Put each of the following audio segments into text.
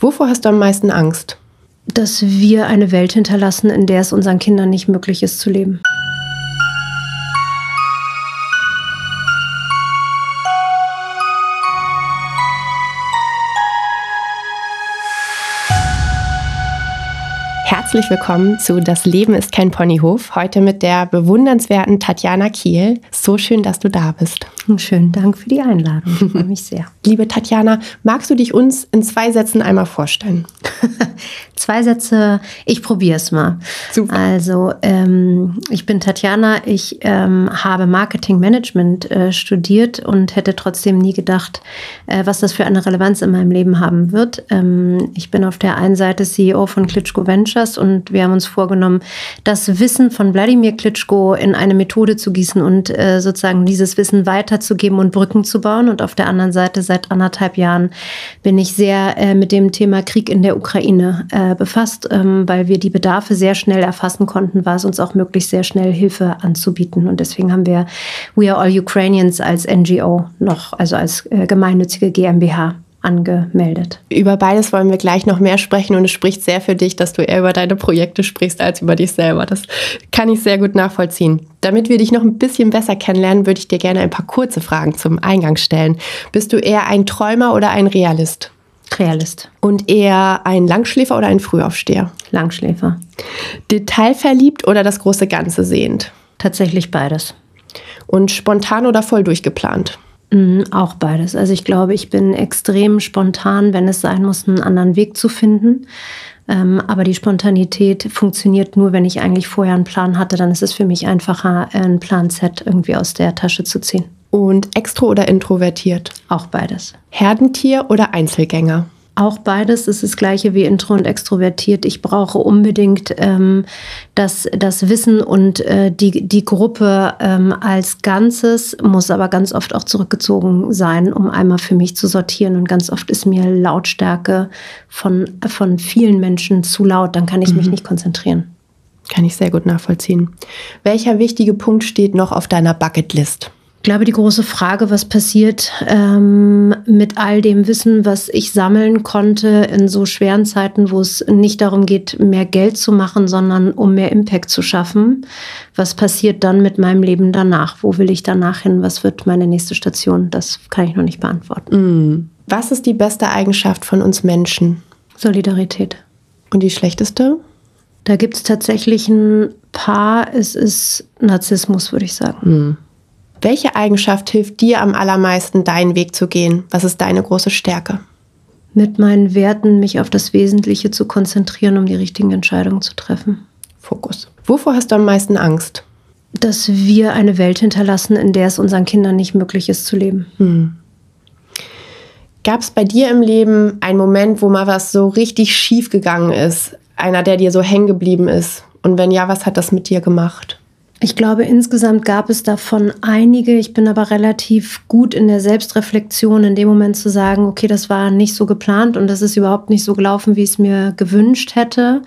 Wovor hast du am meisten Angst? Dass wir eine Welt hinterlassen, in der es unseren Kindern nicht möglich ist zu leben. Herzlich willkommen zu Das Leben ist kein Ponyhof. Heute mit der bewundernswerten Tatjana Kiel. So schön, dass du da bist. Schönen Dank für die Einladung. Ich freue mich sehr. Liebe Tatjana, magst du dich uns in zwei Sätzen einmal vorstellen? zwei Sätze, ich probiere es mal. Super. Also, ähm, ich bin Tatjana, ich ähm, habe Marketing Management äh, studiert und hätte trotzdem nie gedacht, äh, was das für eine Relevanz in meinem Leben haben wird. Ähm, ich bin auf der einen Seite CEO von Klitschko Ventures und wir haben uns vorgenommen, das Wissen von Wladimir Klitschko in eine Methode zu gießen und äh, sozusagen dieses Wissen weiterzugeben und Brücken zu bauen. Und auf der anderen Seite, seit anderthalb Jahren, bin ich sehr äh, mit dem Thema Krieg in der Ukraine äh, befasst, ähm, weil wir die Bedarfe sehr schnell erfassen konnten, war es uns auch möglich, sehr schnell Hilfe anzubieten. Und deswegen haben wir We Are All Ukrainians als NGO noch, also als äh, gemeinnützige GmbH angemeldet. Über beides wollen wir gleich noch mehr sprechen und es spricht sehr für dich, dass du eher über deine Projekte sprichst als über dich selber. Das kann ich sehr gut nachvollziehen. Damit wir dich noch ein bisschen besser kennenlernen, würde ich dir gerne ein paar kurze Fragen zum Eingang stellen. Bist du eher ein Träumer oder ein Realist? Realist. Und eher ein Langschläfer oder ein Frühaufsteher? Langschläfer. Detailverliebt oder das große Ganze sehend? Tatsächlich beides. Und spontan oder voll durchgeplant? Mhm, auch beides. Also ich glaube, ich bin extrem spontan, wenn es sein muss, einen anderen Weg zu finden. Ähm, aber die Spontanität funktioniert nur, wenn ich eigentlich vorher einen Plan hatte. Dann ist es für mich einfacher, ein Plan Z irgendwie aus der Tasche zu ziehen. Und extro oder introvertiert? Auch beides. Herdentier oder Einzelgänger? Auch beides ist das gleiche wie intro und extrovertiert. Ich brauche unbedingt ähm, das, das Wissen und äh, die, die Gruppe ähm, als Ganzes, muss aber ganz oft auch zurückgezogen sein, um einmal für mich zu sortieren. Und ganz oft ist mir Lautstärke von, von vielen Menschen zu laut, dann kann ich mhm. mich nicht konzentrieren. Kann ich sehr gut nachvollziehen. Welcher wichtige Punkt steht noch auf deiner Bucketlist? Ich glaube, die große Frage, was passiert ähm, mit all dem Wissen, was ich sammeln konnte in so schweren Zeiten, wo es nicht darum geht, mehr Geld zu machen, sondern um mehr Impact zu schaffen. Was passiert dann mit meinem Leben danach? Wo will ich danach hin? Was wird meine nächste Station? Das kann ich noch nicht beantworten. Mm. Was ist die beste Eigenschaft von uns Menschen? Solidarität. Und die schlechteste? Da gibt es tatsächlich ein paar. Es ist Narzissmus, würde ich sagen. Mm. Welche Eigenschaft hilft dir am allermeisten, deinen Weg zu gehen? Was ist deine große Stärke? Mit meinen Werten mich auf das Wesentliche zu konzentrieren, um die richtigen Entscheidungen zu treffen. Fokus. Wovor hast du am meisten Angst? Dass wir eine Welt hinterlassen, in der es unseren Kindern nicht möglich ist zu leben. Hm. Gab es bei dir im Leben einen Moment, wo mal was so richtig schief gegangen ist? Einer, der dir so hängen geblieben ist? Und wenn ja, was hat das mit dir gemacht? Ich glaube, insgesamt gab es davon einige. Ich bin aber relativ gut in der Selbstreflexion, in dem Moment zu sagen, okay, das war nicht so geplant und das ist überhaupt nicht so gelaufen, wie ich es mir gewünscht hätte.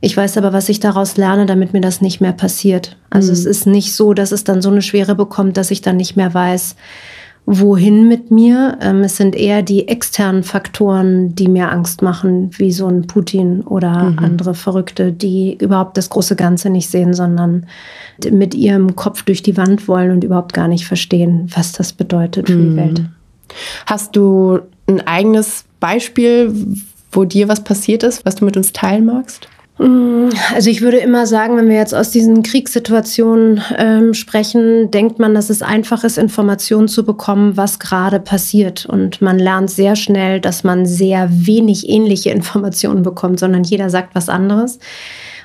Ich weiß aber, was ich daraus lerne, damit mir das nicht mehr passiert. Also mhm. es ist nicht so, dass es dann so eine Schwere bekommt, dass ich dann nicht mehr weiß, wohin mit mir. Ähm, es sind eher die externen Faktoren, die mir Angst machen, wie so ein Putin oder mhm. andere Verrückte, die überhaupt das große Ganze nicht sehen, sondern mit ihrem Kopf durch die Wand wollen und überhaupt gar nicht verstehen, was das bedeutet für mhm. die Welt. Hast du ein eigenes Beispiel, wo dir was passiert ist, was du mit uns teilen magst? Mm, also ich würde immer sagen, wenn wir jetzt aus diesen Kriegssituationen ähm, sprechen, denkt man, dass es einfach ist, Informationen zu bekommen, was gerade passiert. Und man lernt sehr schnell, dass man sehr wenig ähnliche Informationen bekommt, sondern jeder sagt was anderes.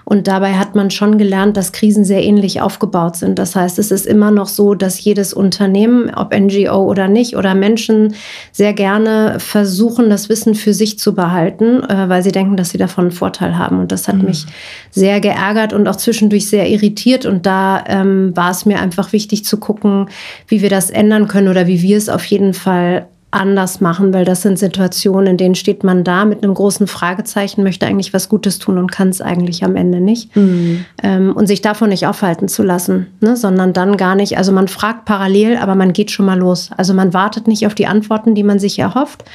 Und dabei hat man schon gelernt, dass Krisen sehr ähnlich aufgebaut sind. Das heißt, es ist immer noch so, dass jedes Unternehmen, ob NGO oder nicht, oder Menschen sehr gerne versuchen, das Wissen für sich zu behalten, äh, weil sie denken, dass sie davon einen Vorteil haben. Und das hat mhm. mich sehr geärgert und auch zwischendurch sehr irritiert. Und da ähm, war es mir einfach wichtig zu gucken, wie wir das ändern können oder wie wir es auf jeden Fall anders machen, weil das sind Situationen, in denen steht man da mit einem großen Fragezeichen, möchte eigentlich was Gutes tun und kann es eigentlich am Ende nicht. Mhm. Ähm, und sich davon nicht aufhalten zu lassen, ne? sondern dann gar nicht, also man fragt parallel, aber man geht schon mal los. Also man wartet nicht auf die Antworten, die man sich erhofft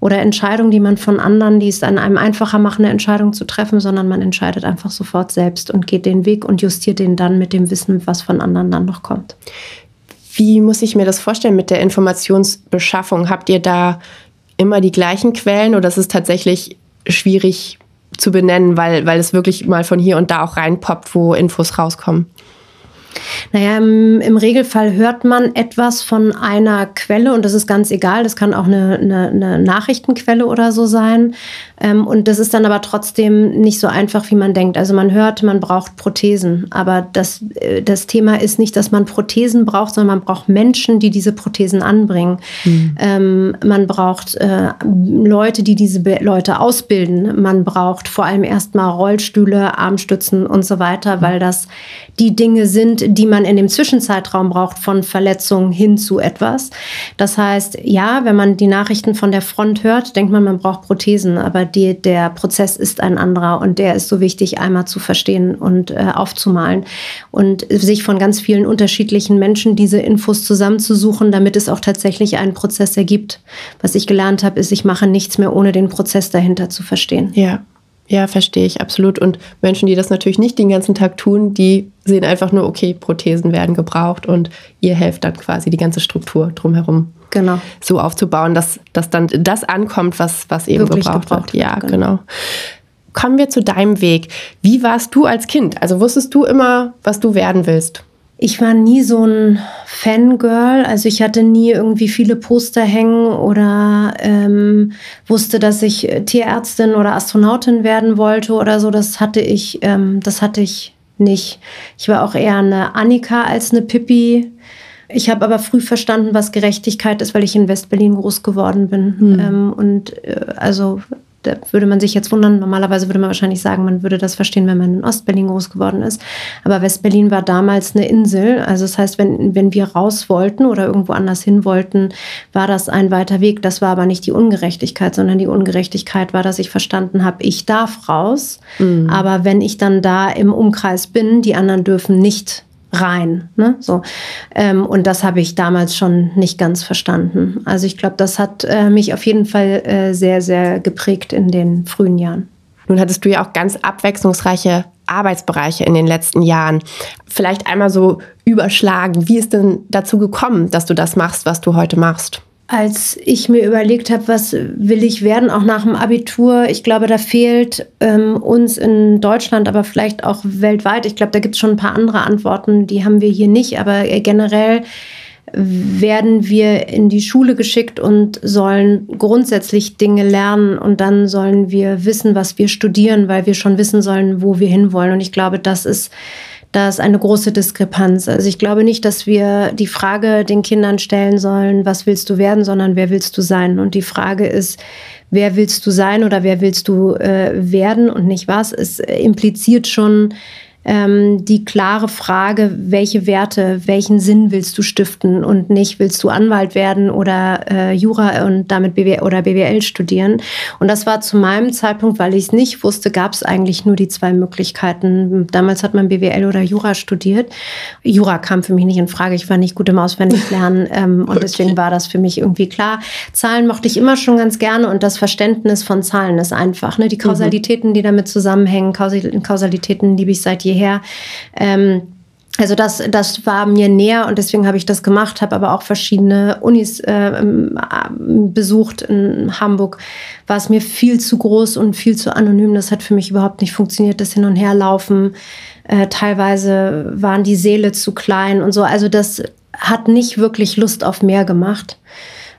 oder Entscheidungen, die man von anderen, die es an einem einfacher machen, eine Entscheidung zu treffen, sondern man entscheidet einfach sofort selbst und geht den Weg und justiert den dann mit dem Wissen, was von anderen dann noch kommt. Wie muss ich mir das vorstellen mit der Informationsbeschaffung? Habt ihr da immer die gleichen Quellen oder ist es tatsächlich schwierig zu benennen, weil, weil es wirklich mal von hier und da auch reinpoppt, wo Infos rauskommen? Naja, im, im, Regelfall hört man etwas von einer Quelle und das ist ganz egal. Das kann auch eine, eine, eine Nachrichtenquelle oder so sein. Ähm, und das ist dann aber trotzdem nicht so einfach, wie man denkt. Also man hört, man braucht Prothesen. Aber das, äh, das Thema ist nicht, dass man Prothesen braucht, sondern man braucht Menschen, die diese Prothesen anbringen. Mhm. Ähm, man braucht äh, Leute, die diese Be Leute ausbilden. Man braucht vor allem erstmal Rollstühle, Armstützen und so weiter, weil das die Dinge sind, die man in dem Zwischenzeitraum braucht von Verletzungen hin zu etwas. Das heißt, ja, wenn man die Nachrichten von der Front hört, denkt man, man braucht Prothesen, aber die, der Prozess ist ein anderer und der ist so wichtig, einmal zu verstehen und äh, aufzumalen und sich von ganz vielen unterschiedlichen Menschen diese Infos zusammenzusuchen, damit es auch tatsächlich einen Prozess ergibt. Was ich gelernt habe, ist, ich mache nichts mehr, ohne den Prozess dahinter zu verstehen. Ja. Ja, verstehe ich absolut. Und Menschen, die das natürlich nicht den ganzen Tag tun, die sehen einfach nur, okay, Prothesen werden gebraucht und ihr helft dann quasi die ganze Struktur drumherum genau. so aufzubauen, dass, dass dann das ankommt, was, was eben Wirklich gebraucht, gebraucht wird. Ja, genau. genau. Kommen wir zu deinem Weg. Wie warst du als Kind? Also wusstest du immer, was du werden willst? Ich war nie so ein Fangirl, also ich hatte nie irgendwie viele Poster hängen oder ähm, wusste, dass ich Tierärztin oder Astronautin werden wollte oder so. Das hatte ich, ähm, das hatte ich nicht. Ich war auch eher eine Annika als eine Pippi. Ich habe aber früh verstanden, was Gerechtigkeit ist, weil ich in Westberlin groß geworden bin. Hm. Ähm, und äh, also da würde man sich jetzt wundern. Normalerweise würde man wahrscheinlich sagen, man würde das verstehen, wenn man in Ostberlin groß geworden ist. Aber Westberlin war damals eine Insel. Also das heißt, wenn, wenn wir raus wollten oder irgendwo anders hin wollten, war das ein weiter Weg. Das war aber nicht die Ungerechtigkeit, sondern die Ungerechtigkeit war, dass ich verstanden habe, ich darf raus. Mhm. Aber wenn ich dann da im Umkreis bin, die anderen dürfen nicht rein. Ne? So. Ähm, und das habe ich damals schon nicht ganz verstanden. Also ich glaube, das hat äh, mich auf jeden Fall äh, sehr, sehr geprägt in den frühen Jahren. Nun hattest du ja auch ganz abwechslungsreiche Arbeitsbereiche in den letzten Jahren. Vielleicht einmal so überschlagen, wie ist denn dazu gekommen, dass du das machst, was du heute machst? Als ich mir überlegt habe, was will ich werden, auch nach dem Abitur, ich glaube, da fehlt ähm, uns in Deutschland, aber vielleicht auch weltweit, ich glaube, da gibt es schon ein paar andere Antworten, die haben wir hier nicht, aber äh, generell werden wir in die Schule geschickt und sollen grundsätzlich Dinge lernen. Und dann sollen wir wissen, was wir studieren, weil wir schon wissen sollen, wo wir hinwollen. Und ich glaube, das ist da ist eine große Diskrepanz. Also ich glaube nicht, dass wir die Frage den Kindern stellen sollen, was willst du werden, sondern wer willst du sein? Und die Frage ist, wer willst du sein oder wer willst du äh, werden und nicht was? Es impliziert schon ähm, die klare Frage, welche Werte, welchen Sinn willst du stiften und nicht willst du Anwalt werden oder äh, Jura und damit BWL oder BWL studieren. Und das war zu meinem Zeitpunkt, weil ich es nicht wusste, gab es eigentlich nur die zwei Möglichkeiten. Damals hat man BWL oder Jura studiert. Jura kam für mich nicht in Frage. Ich war nicht gut im Auswendiglernen ähm, und okay. deswegen war das für mich irgendwie klar. Zahlen mochte ich immer schon ganz gerne und das Verständnis von Zahlen ist einfach. Ne? Die mhm. Kausalitäten, die damit zusammenhängen, Kausalitäten liebe ich seit jeher hierher. Ähm, also das, das war mir näher und deswegen habe ich das gemacht, habe aber auch verschiedene Unis äh, besucht. In Hamburg war es mir viel zu groß und viel zu anonym. Das hat für mich überhaupt nicht funktioniert, das Hin- und Herlaufen. Äh, teilweise waren die Seele zu klein und so. Also das hat nicht wirklich Lust auf mehr gemacht.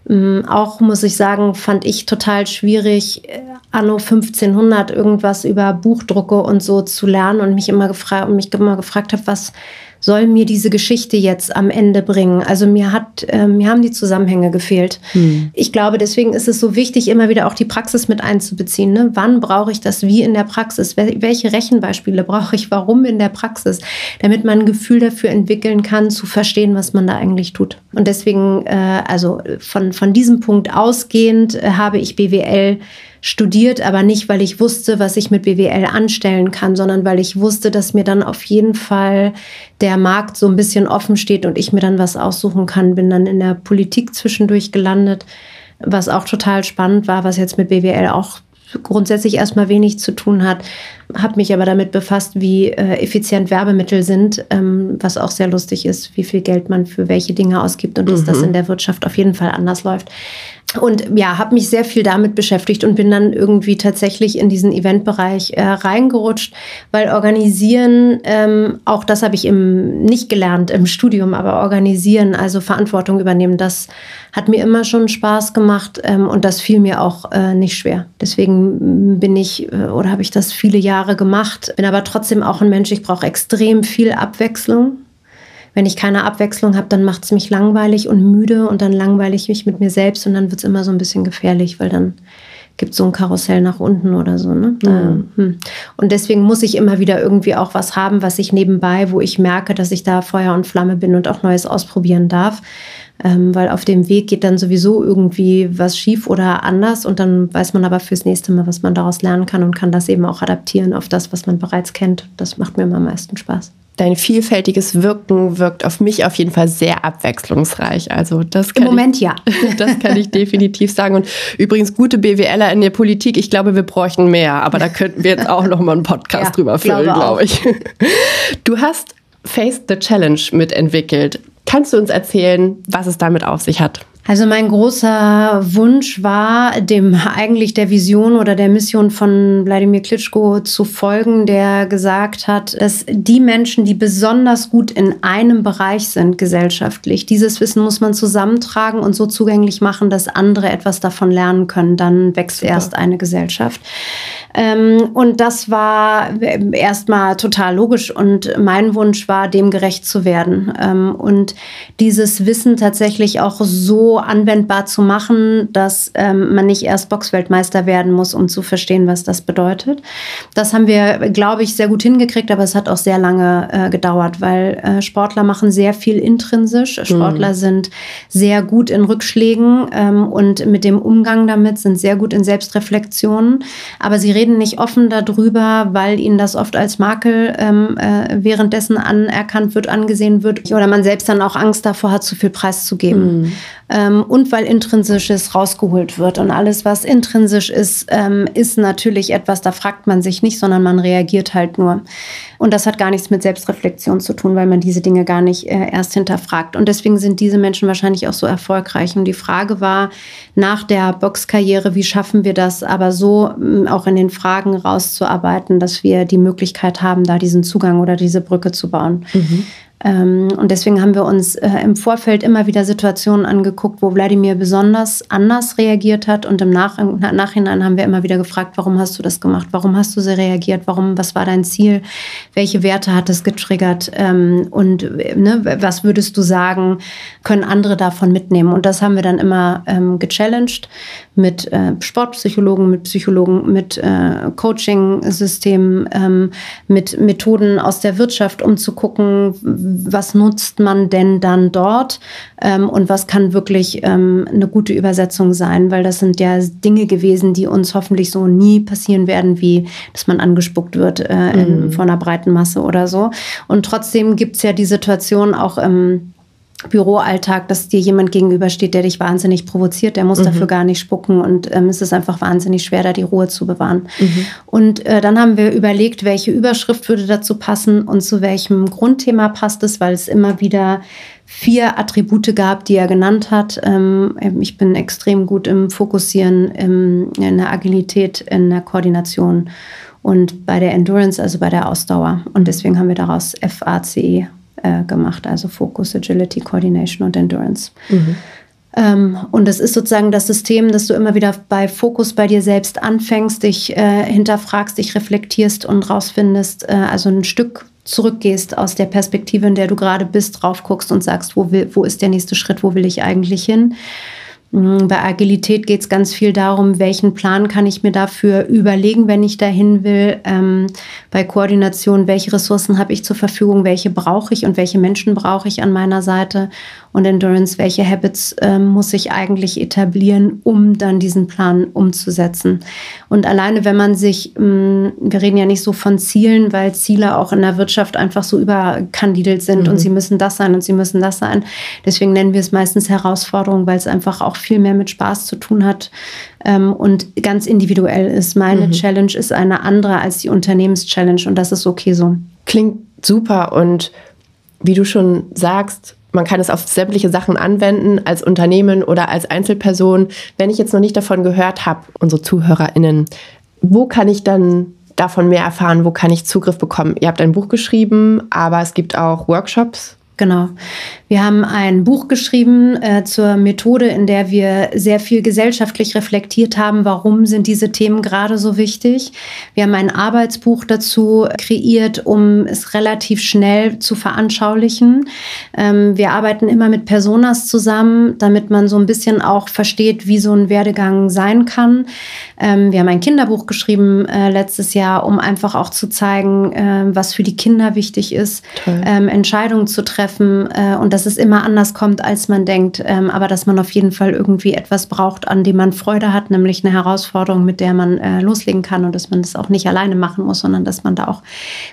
Ähm, auch muss ich sagen, fand ich total schwierig, äh, anno 1500 irgendwas über Buchdrucke und so zu lernen und mich immer gefragt und mich immer gefragt habe, was soll mir diese Geschichte jetzt am Ende bringen? Also mir hat, äh, mir haben die Zusammenhänge gefehlt. Hm. Ich glaube, deswegen ist es so wichtig, immer wieder auch die Praxis mit einzubeziehen. Ne? Wann brauche ich das wie in der Praxis? Welche Rechenbeispiele brauche ich warum in der Praxis? Damit man ein Gefühl dafür entwickeln kann, zu verstehen, was man da eigentlich tut. Und deswegen, äh, also von, von diesem Punkt ausgehend, äh, habe ich BWL studiert, aber nicht, weil ich wusste, was ich mit BWL anstellen kann, sondern weil ich wusste, dass mir dann auf jeden Fall der Markt so ein bisschen offen steht und ich mir dann was aussuchen kann. Bin dann in der Politik zwischendurch gelandet, was auch total spannend war, was jetzt mit BWL auch grundsätzlich erstmal wenig zu tun hat, habe mich aber damit befasst, wie äh, effizient Werbemittel sind, ähm, was auch sehr lustig ist, wie viel Geld man für welche Dinge ausgibt und mhm. dass das mhm. in der Wirtschaft auf jeden Fall anders läuft. Und ja, habe mich sehr viel damit beschäftigt und bin dann irgendwie tatsächlich in diesen Eventbereich äh, reingerutscht, weil organisieren, ähm, auch das habe ich im, nicht gelernt im Studium, aber organisieren, also Verantwortung übernehmen, das hat mir immer schon Spaß gemacht ähm, und das fiel mir auch äh, nicht schwer. Deswegen bin ich äh, oder habe ich das viele Jahre gemacht, bin aber trotzdem auch ein Mensch, ich brauche extrem viel Abwechslung wenn ich keine Abwechslung habe, dann macht es mich langweilig und müde und dann langweile ich mich mit mir selbst und dann wird es immer so ein bisschen gefährlich, weil dann gibt es so ein Karussell nach unten oder so. Ne? Mhm. Hm. Und deswegen muss ich immer wieder irgendwie auch was haben, was ich nebenbei, wo ich merke, dass ich da Feuer und Flamme bin und auch Neues ausprobieren darf. Ähm, weil auf dem Weg geht dann sowieso irgendwie was schief oder anders und dann weiß man aber fürs nächste Mal, was man daraus lernen kann und kann das eben auch adaptieren auf das, was man bereits kennt. Das macht mir immer am meisten Spaß dein vielfältiges Wirken wirkt auf mich auf jeden Fall sehr abwechslungsreich. Also das kann Im Moment ich, ja. Das kann ich definitiv sagen. Und übrigens gute BWLer in der Politik, ich glaube, wir bräuchten mehr, aber da könnten wir jetzt auch noch mal einen Podcast ja, drüber füllen, glaube, glaube ich. Du hast Face the Challenge mitentwickelt. Kannst du uns erzählen, was es damit auf sich hat? Also mein großer Wunsch war, dem eigentlich der Vision oder der Mission von Wladimir Klitschko zu folgen, der gesagt hat, dass die Menschen, die besonders gut in einem Bereich sind gesellschaftlich, dieses Wissen muss man zusammentragen und so zugänglich machen, dass andere etwas davon lernen können. Dann wächst Super. erst eine Gesellschaft. Ähm, und das war erstmal total logisch und mein Wunsch war, dem gerecht zu werden ähm, und dieses Wissen tatsächlich auch so anwendbar zu machen, dass ähm, man nicht erst Boxweltmeister werden muss, um zu verstehen, was das bedeutet. Das haben wir, glaube ich, sehr gut hingekriegt, aber es hat auch sehr lange äh, gedauert, weil äh, Sportler machen sehr viel intrinsisch. Sportler mhm. sind sehr gut in Rückschlägen ähm, und mit dem Umgang damit sind sehr gut in Selbstreflexionen, aber sie reden nicht offen darüber, weil ihnen das oft als Makel ähm, äh, währenddessen anerkannt wird, angesehen wird oder man selbst dann auch Angst davor hat, zu viel preiszugeben. Mhm. Ähm, und weil Intrinsisches rausgeholt wird. Und alles, was intrinsisch ist, ähm, ist natürlich etwas, da fragt man sich nicht, sondern man reagiert halt nur. Und das hat gar nichts mit Selbstreflexion zu tun, weil man diese Dinge gar nicht äh, erst hinterfragt. Und deswegen sind diese Menschen wahrscheinlich auch so erfolgreich. Und die Frage war nach der Boxkarriere, wie schaffen wir das, aber so äh, auch in den Fragen rauszuarbeiten, dass wir die Möglichkeit haben, da diesen Zugang oder diese Brücke zu bauen. Mhm. Ähm, und deswegen haben wir uns äh, im Vorfeld immer wieder Situationen angeguckt, wo Wladimir besonders anders reagiert hat. Und im Nach Nachhinein haben wir immer wieder gefragt, warum hast du das gemacht? Warum hast du so reagiert? Warum, was war dein Ziel? Welche Werte hat es getriggert? Ähm, und ne, was würdest du sagen, können andere davon mitnehmen? Und das haben wir dann immer ähm, gechallenged mit äh, Sportpsychologen, mit Psychologen, mit äh, Coaching-Systemen, ähm, mit Methoden aus der Wirtschaft, um zu gucken, was nutzt man denn dann dort ähm, und was kann wirklich ähm, eine gute Übersetzung sein, weil das sind ja Dinge gewesen, die uns hoffentlich so nie passieren werden, wie dass man angespuckt wird äh, in, mhm. von einer breiten Masse oder so. Und trotzdem gibt es ja die Situation auch im Büroalltag, dass dir jemand gegenübersteht, der dich wahnsinnig provoziert, der muss mhm. dafür gar nicht spucken und ähm, es ist einfach wahnsinnig schwer, da die Ruhe zu bewahren. Mhm. Und äh, dann haben wir überlegt, welche Überschrift würde dazu passen und zu welchem Grundthema passt es, weil es immer wieder vier Attribute gab, die er genannt hat. Ähm, ich bin extrem gut im Fokussieren, im, in der Agilität, in der Koordination und bei der Endurance, also bei der Ausdauer. Und deswegen haben wir daraus FACE äh, gemacht, also Focus, Agility, Coordination und Endurance. Mhm. Ähm, und das ist sozusagen das System, dass du immer wieder bei Fokus bei dir selbst anfängst, dich äh, hinterfragst, dich reflektierst und rausfindest, äh, also ein Stück zurückgehst aus der Perspektive, in der du gerade bist, drauf guckst und sagst, wo, will, wo ist der nächste Schritt, wo will ich eigentlich hin? Mm, bei Agilität geht es ganz viel darum, welchen Plan kann ich mir dafür überlegen, wenn ich dahin will. Ähm, bei Koordination, welche Ressourcen habe ich zur Verfügung, welche brauche ich und welche Menschen brauche ich an meiner Seite und Endurance, welche Habits äh, muss ich eigentlich etablieren, um dann diesen Plan umzusetzen. Und alleine, wenn man sich, mh, mm, wir reden ja nicht so von Zielen, weil Ziele auch in der Wirtschaft einfach so überkandidelt sind mhm. und sie müssen das sein und sie müssen das sein. Deswegen nennen wir es meistens Herausforderung, weil es einfach auch viel mehr mit Spaß zu tun hat ähm, und ganz individuell ist. Meine mhm. Challenge ist eine andere als die Unternehmenschallenge und das ist okay so. Klingt super und wie du schon sagst, man kann es auf sämtliche Sachen anwenden, als Unternehmen oder als Einzelperson. Wenn ich jetzt noch nicht davon gehört habe, unsere ZuhörerInnen, wo kann ich dann davon mehr erfahren? Wo kann ich Zugriff bekommen? Ihr habt ein Buch geschrieben, aber es gibt auch Workshops. Genau. Wir haben ein Buch geschrieben äh, zur Methode, in der wir sehr viel gesellschaftlich reflektiert haben, warum sind diese Themen gerade so wichtig. Wir haben ein Arbeitsbuch dazu kreiert, um es relativ schnell zu veranschaulichen. Ähm, wir arbeiten immer mit Personas zusammen, damit man so ein bisschen auch versteht, wie so ein Werdegang sein kann. Ähm, wir haben ein Kinderbuch geschrieben äh, letztes Jahr, um einfach auch zu zeigen, äh, was für die Kinder wichtig ist, ähm, Entscheidungen zu treffen äh, und dass es immer anders kommt, als man denkt, ähm, aber dass man auf jeden Fall irgendwie etwas braucht, an dem man Freude hat, nämlich eine Herausforderung, mit der man äh, loslegen kann und dass man das auch nicht alleine machen muss, sondern dass man da auch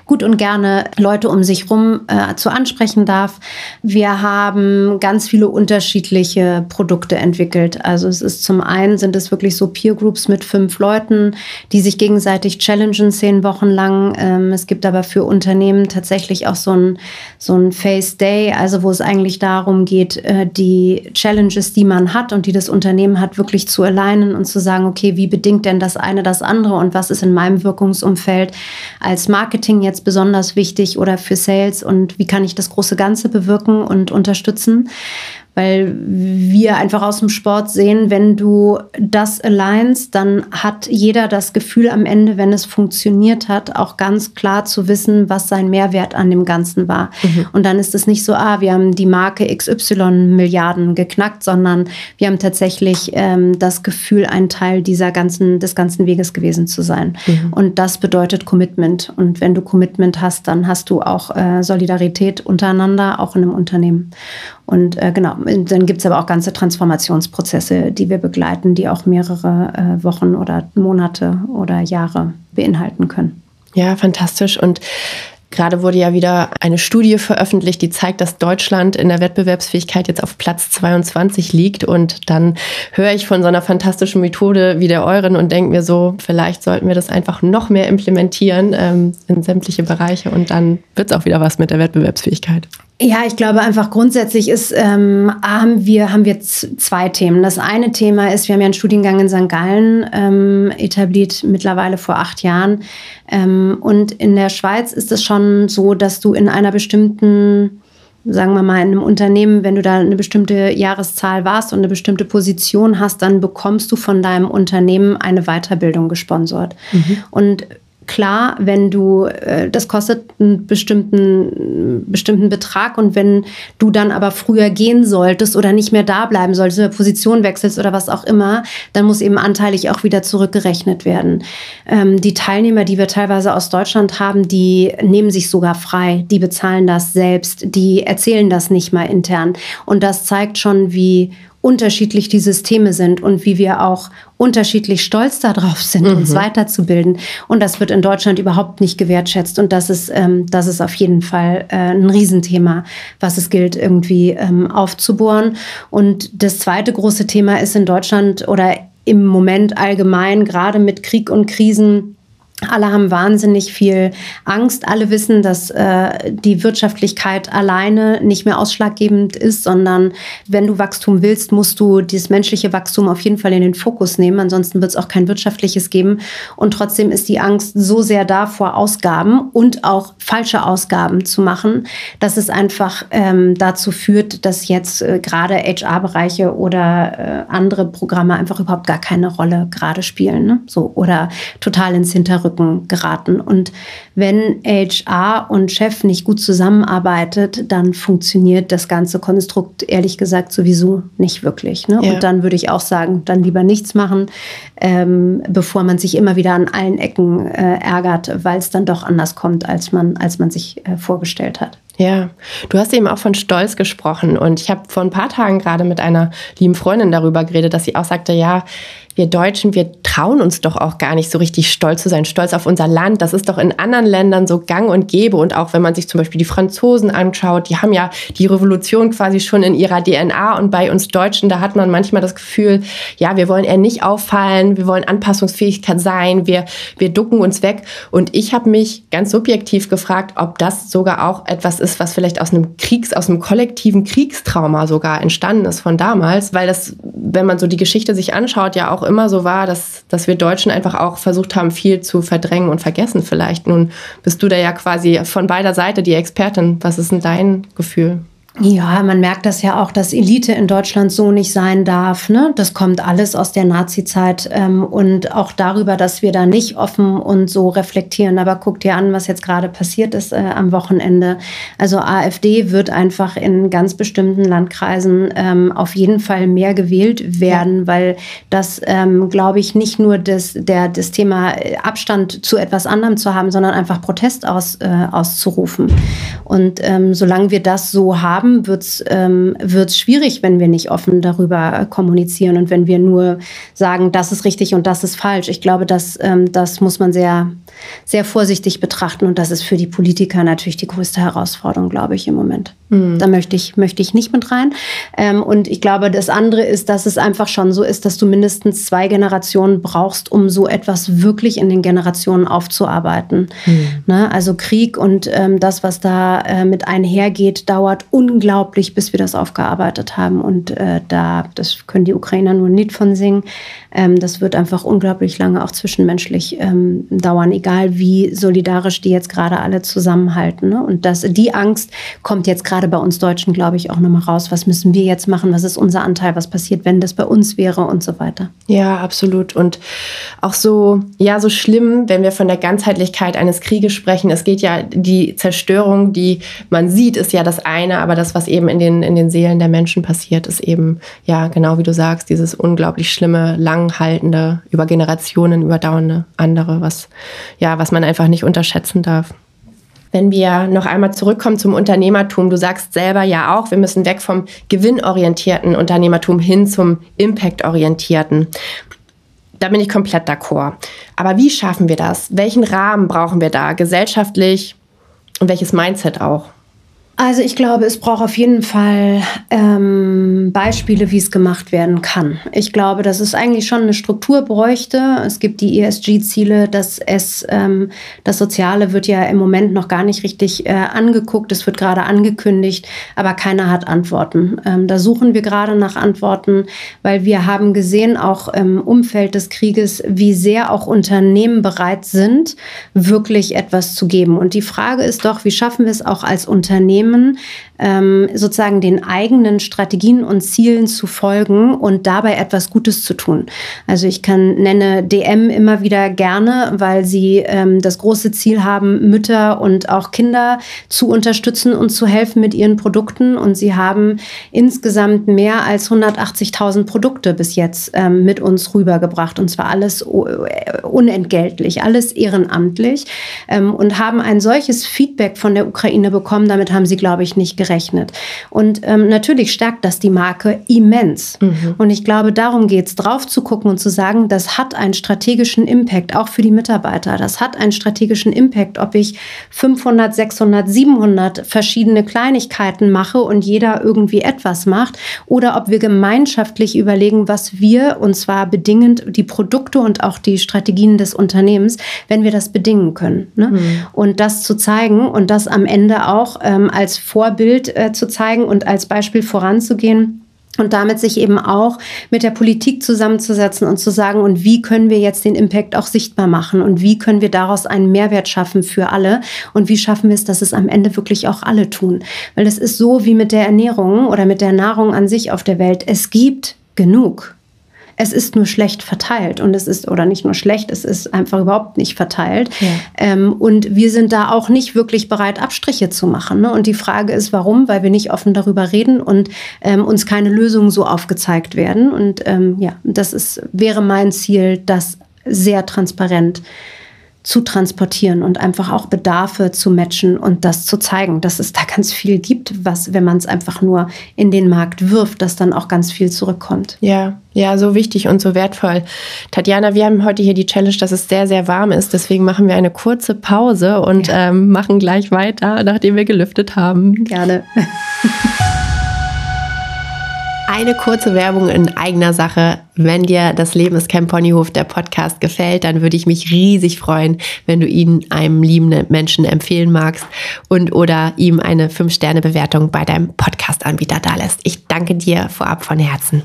gut und gerne Leute um sich rum äh, zu ansprechen darf. Wir haben ganz viele unterschiedliche Produkte entwickelt. Also es ist zum einen sind es wirklich so Peer Groups mit fünf Leuten, die sich gegenseitig challengen zehn Wochen lang. Ähm, es gibt aber für Unternehmen tatsächlich auch so ein, so ein Face Day, also wo es eigentlich darum geht, äh, die Challenges, die man hat und die das Unternehmen hat, wirklich zu alignen und zu sagen, okay, wie bedingt denn das eine das andere und was ist in meinem Wirkungsumfeld als Marketing jetzt besonders wichtig oder für Sales und wie kann ich das große Ganze bewirken und unterstützen weil wir einfach aus dem Sport sehen, wenn du das alignst, dann hat jeder das Gefühl am Ende, wenn es funktioniert hat, auch ganz klar zu wissen, was sein Mehrwert an dem Ganzen war. Mhm. Und dann ist es nicht so, ah, wir haben die Marke XY Milliarden geknackt, sondern wir haben tatsächlich ähm, das Gefühl, ein Teil dieser ganzen, des ganzen Weges gewesen zu sein. Mhm. Und das bedeutet Commitment. Und wenn du Commitment hast, dann hast du auch äh, Solidarität untereinander, auch in einem Unternehmen. Und äh, genau, dann gibt es aber auch ganze Transformationsprozesse, die wir begleiten, die auch mehrere äh, Wochen oder Monate oder Jahre beinhalten können. Ja, fantastisch. Und Gerade wurde ja wieder eine Studie veröffentlicht, die zeigt, dass Deutschland in der Wettbewerbsfähigkeit jetzt auf Platz 22 liegt. Und dann höre ich von so einer fantastischen Methode wie der euren und denke mir so, vielleicht sollten wir das einfach noch mehr implementieren ähm, in sämtliche Bereiche und dann wird es auch wieder was mit der Wettbewerbsfähigkeit. Ja, ich glaube einfach grundsätzlich ist, ähm, haben wir, haben wir zwei Themen. Das eine Thema ist, wir haben ja einen Studiengang in St. Gallen ähm, etabliert, mittlerweile vor acht Jahren. Ähm, und in der Schweiz ist es schon so, dass du in einer bestimmten sagen wir mal, in einem Unternehmen, wenn du da eine bestimmte Jahreszahl warst und eine bestimmte Position hast, dann bekommst du von deinem Unternehmen eine Weiterbildung gesponsert. Mhm. Und klar, wenn du, äh, das kostet einen bestimmten, bestimmten Betrag und wenn du dann aber früher gehen solltest oder nicht mehr da bleiben solltest oder Position wechselst oder was auch immer, dann muss eben anteilig auch wieder zurückgerechnet werden. Ähm, die Teilnehmer, die wir teilweise aus Deutschland haben, die nehmen sich sogar frei, die bezahlen das selbst, die erzählen das nicht mal intern. Und das zeigt schon, wie unterschiedlich die Systeme sind und wie wir auch unterschiedlich stolz darauf sind, mhm. uns weiterzubilden. Und das wird in Deutschland überhaupt nicht gewertschätzt. Und das ist, ähm, das ist auf jeden Fall äh, ein Riesenthema, was es gilt, irgendwie ähm, aufzubohren. Und das zweite große Thema ist in Deutschland oder im Moment allgemein, gerade mit Krieg und Krisen, alle haben wahnsinnig viel Angst. Alle wissen, dass äh, die Wirtschaftlichkeit alleine nicht mehr ausschlaggebend ist, sondern wenn du Wachstum willst, musst du dieses menschliche Wachstum auf jeden Fall in den Fokus nehmen. Ansonsten wird es auch kein wirtschaftliches geben. Und trotzdem ist die Angst so sehr da vor Ausgaben und auch falsche Ausgaben zu machen, dass es einfach ähm, dazu führt, dass jetzt äh, gerade HR-Bereiche oder äh, andere Programme einfach überhaupt gar keine Rolle gerade spielen. Ne? So, oder total ins Hinterrücken Rücken geraten. Und wenn HR und Chef nicht gut zusammenarbeitet, dann funktioniert das ganze Konstrukt ehrlich gesagt sowieso nicht wirklich. Ne? Ja. Und dann würde ich auch sagen, dann lieber nichts machen, ähm, bevor man sich immer wieder an allen Ecken äh, ärgert, weil es dann doch anders kommt, als man, als man sich äh, vorgestellt hat. Ja, du hast eben auch von Stolz gesprochen und ich habe vor ein paar Tagen gerade mit einer lieben Freundin darüber geredet, dass sie auch sagte, ja, wir Deutschen, wir trauen uns doch auch gar nicht so richtig stolz zu sein, stolz auf unser Land. Das ist doch in anderen Ländern so gang und gäbe. Und auch wenn man sich zum Beispiel die Franzosen anschaut, die haben ja die Revolution quasi schon in ihrer DNA. Und bei uns Deutschen, da hat man manchmal das Gefühl, ja, wir wollen eher nicht auffallen, wir wollen Anpassungsfähigkeit sein, wir, wir ducken uns weg. Und ich habe mich ganz subjektiv gefragt, ob das sogar auch etwas ist, was vielleicht aus einem Kriegs, aus einem kollektiven Kriegstrauma sogar entstanden ist von damals, weil das, wenn man so die Geschichte sich anschaut, ja auch immer so war, dass, dass wir Deutschen einfach auch versucht haben, viel zu verdrängen und vergessen vielleicht. Nun bist du da ja quasi von beider Seite die Expertin. Was ist denn dein Gefühl? Ja, man merkt das ja auch, dass Elite in Deutschland so nicht sein darf. Ne? Das kommt alles aus der Nazi-Zeit ähm, und auch darüber, dass wir da nicht offen und so reflektieren. Aber guck dir an, was jetzt gerade passiert ist äh, am Wochenende. Also AfD wird einfach in ganz bestimmten Landkreisen ähm, auf jeden Fall mehr gewählt werden, ja. weil das, ähm, glaube ich, nicht nur das, der, das Thema Abstand zu etwas anderem zu haben, sondern einfach Protest aus, äh, auszurufen. Und ähm, solange wir das so haben, haben, wird es ähm, schwierig, wenn wir nicht offen darüber kommunizieren und wenn wir nur sagen, das ist richtig und das ist falsch. Ich glaube, das, ähm, das muss man sehr, sehr vorsichtig betrachten und das ist für die Politiker natürlich die größte Herausforderung, glaube ich, im Moment. Mhm. Da möchte ich, möchte ich nicht mit rein. Ähm, und ich glaube, das andere ist, dass es einfach schon so ist, dass du mindestens zwei Generationen brauchst, um so etwas wirklich in den Generationen aufzuarbeiten. Mhm. Ne? Also Krieg und ähm, das, was da äh, mit einhergeht, dauert unglaublich, bis wir das aufgearbeitet haben. Und äh, da, das können die Ukrainer nur nicht von singen. Ähm, das wird einfach unglaublich lange auch zwischenmenschlich ähm, dauern, egal wie solidarisch die jetzt gerade alle zusammenhalten. Ne? Und das, die Angst kommt jetzt gerade bei uns Deutschen, glaube ich, auch nochmal raus. Was müssen wir jetzt machen? Was ist unser Anteil? Was passiert, wenn das bei uns wäre und so weiter? Ja, absolut. Und auch so, ja, so schlimm, wenn wir von der Ganzheitlichkeit eines Krieges sprechen. Es geht ja, die Zerstörung, die man sieht, ist ja das eine, aber das, was eben in den, in den Seelen der Menschen passiert, ist eben, ja, genau wie du sagst, dieses unglaublich schlimme, langhaltende, über Generationen überdauernde andere, was, ja, was man einfach nicht unterschätzen darf. Wenn wir noch einmal zurückkommen zum Unternehmertum, du sagst selber ja auch, wir müssen weg vom gewinnorientierten Unternehmertum hin zum impactorientierten. Da bin ich komplett d'accord. Aber wie schaffen wir das? Welchen Rahmen brauchen wir da gesellschaftlich und welches Mindset auch? Also ich glaube, es braucht auf jeden Fall ähm, Beispiele, wie es gemacht werden kann. Ich glaube, dass es eigentlich schon eine Struktur bräuchte. Es gibt die ESG-Ziele, dass es ähm, das Soziale wird ja im Moment noch gar nicht richtig äh, angeguckt. Es wird gerade angekündigt, aber keiner hat Antworten. Ähm, da suchen wir gerade nach Antworten, weil wir haben gesehen, auch im Umfeld des Krieges, wie sehr auch Unternehmen bereit sind, wirklich etwas zu geben. Und die Frage ist doch, wie schaffen wir es auch als Unternehmen, Unternehmen ähm, sozusagen den eigenen Strategien und Zielen zu folgen und dabei etwas Gutes zu tun. Also ich kann nenne DM immer wieder gerne, weil sie ähm, das große Ziel haben, Mütter und auch Kinder zu unterstützen und zu helfen mit ihren Produkten. Und sie haben insgesamt mehr als 180.000 Produkte bis jetzt ähm, mit uns rübergebracht. Und zwar alles unentgeltlich, alles ehrenamtlich. Ähm, und haben ein solches Feedback von der Ukraine bekommen. Damit haben sie, glaube ich, nicht gerechnet. Und ähm, natürlich stärkt das die Marke immens. Mhm. Und ich glaube, darum geht es, drauf zu gucken und zu sagen, das hat einen strategischen Impact, auch für die Mitarbeiter. Das hat einen strategischen Impact, ob ich 500, 600, 700 verschiedene Kleinigkeiten mache und jeder irgendwie etwas macht oder ob wir gemeinschaftlich überlegen, was wir, und zwar bedingend die Produkte und auch die Strategien des Unternehmens, wenn wir das bedingen können. Ne? Mhm. Und das zu zeigen und das am Ende auch ähm, als Vorbild Bild äh, zu zeigen und als Beispiel voranzugehen und damit sich eben auch mit der Politik zusammenzusetzen und zu sagen, und wie können wir jetzt den Impact auch sichtbar machen und wie können wir daraus einen Mehrwert schaffen für alle und wie schaffen wir es, dass es am Ende wirklich auch alle tun. Weil es ist so wie mit der Ernährung oder mit der Nahrung an sich auf der Welt. Es gibt genug. Es ist nur schlecht verteilt und es ist, oder nicht nur schlecht, es ist einfach überhaupt nicht verteilt. Ja. Ähm, und wir sind da auch nicht wirklich bereit, Abstriche zu machen. Ne? Und die Frage ist, warum? Weil wir nicht offen darüber reden und ähm, uns keine Lösungen so aufgezeigt werden. Und ähm, ja, das ist, wäre mein Ziel, das sehr transparent zu transportieren und einfach auch Bedarfe zu matchen und das zu zeigen, dass es da ganz viel gibt, was, wenn man es einfach nur in den Markt wirft, dass dann auch ganz viel zurückkommt. Ja, ja, so wichtig und so wertvoll. Tatjana, wir haben heute hier die Challenge, dass es sehr, sehr warm ist. Deswegen machen wir eine kurze Pause und ja. ähm, machen gleich weiter, nachdem wir gelüftet haben. Gerne. Eine kurze Werbung in eigener Sache. Wenn dir das Leben ist kein Ponyhof, der Podcast gefällt, dann würde ich mich riesig freuen, wenn du ihn einem liebenden Menschen empfehlen magst und oder ihm eine 5-Sterne-Bewertung bei deinem Podcast-Anbieter dalässt. Ich danke dir vorab von Herzen.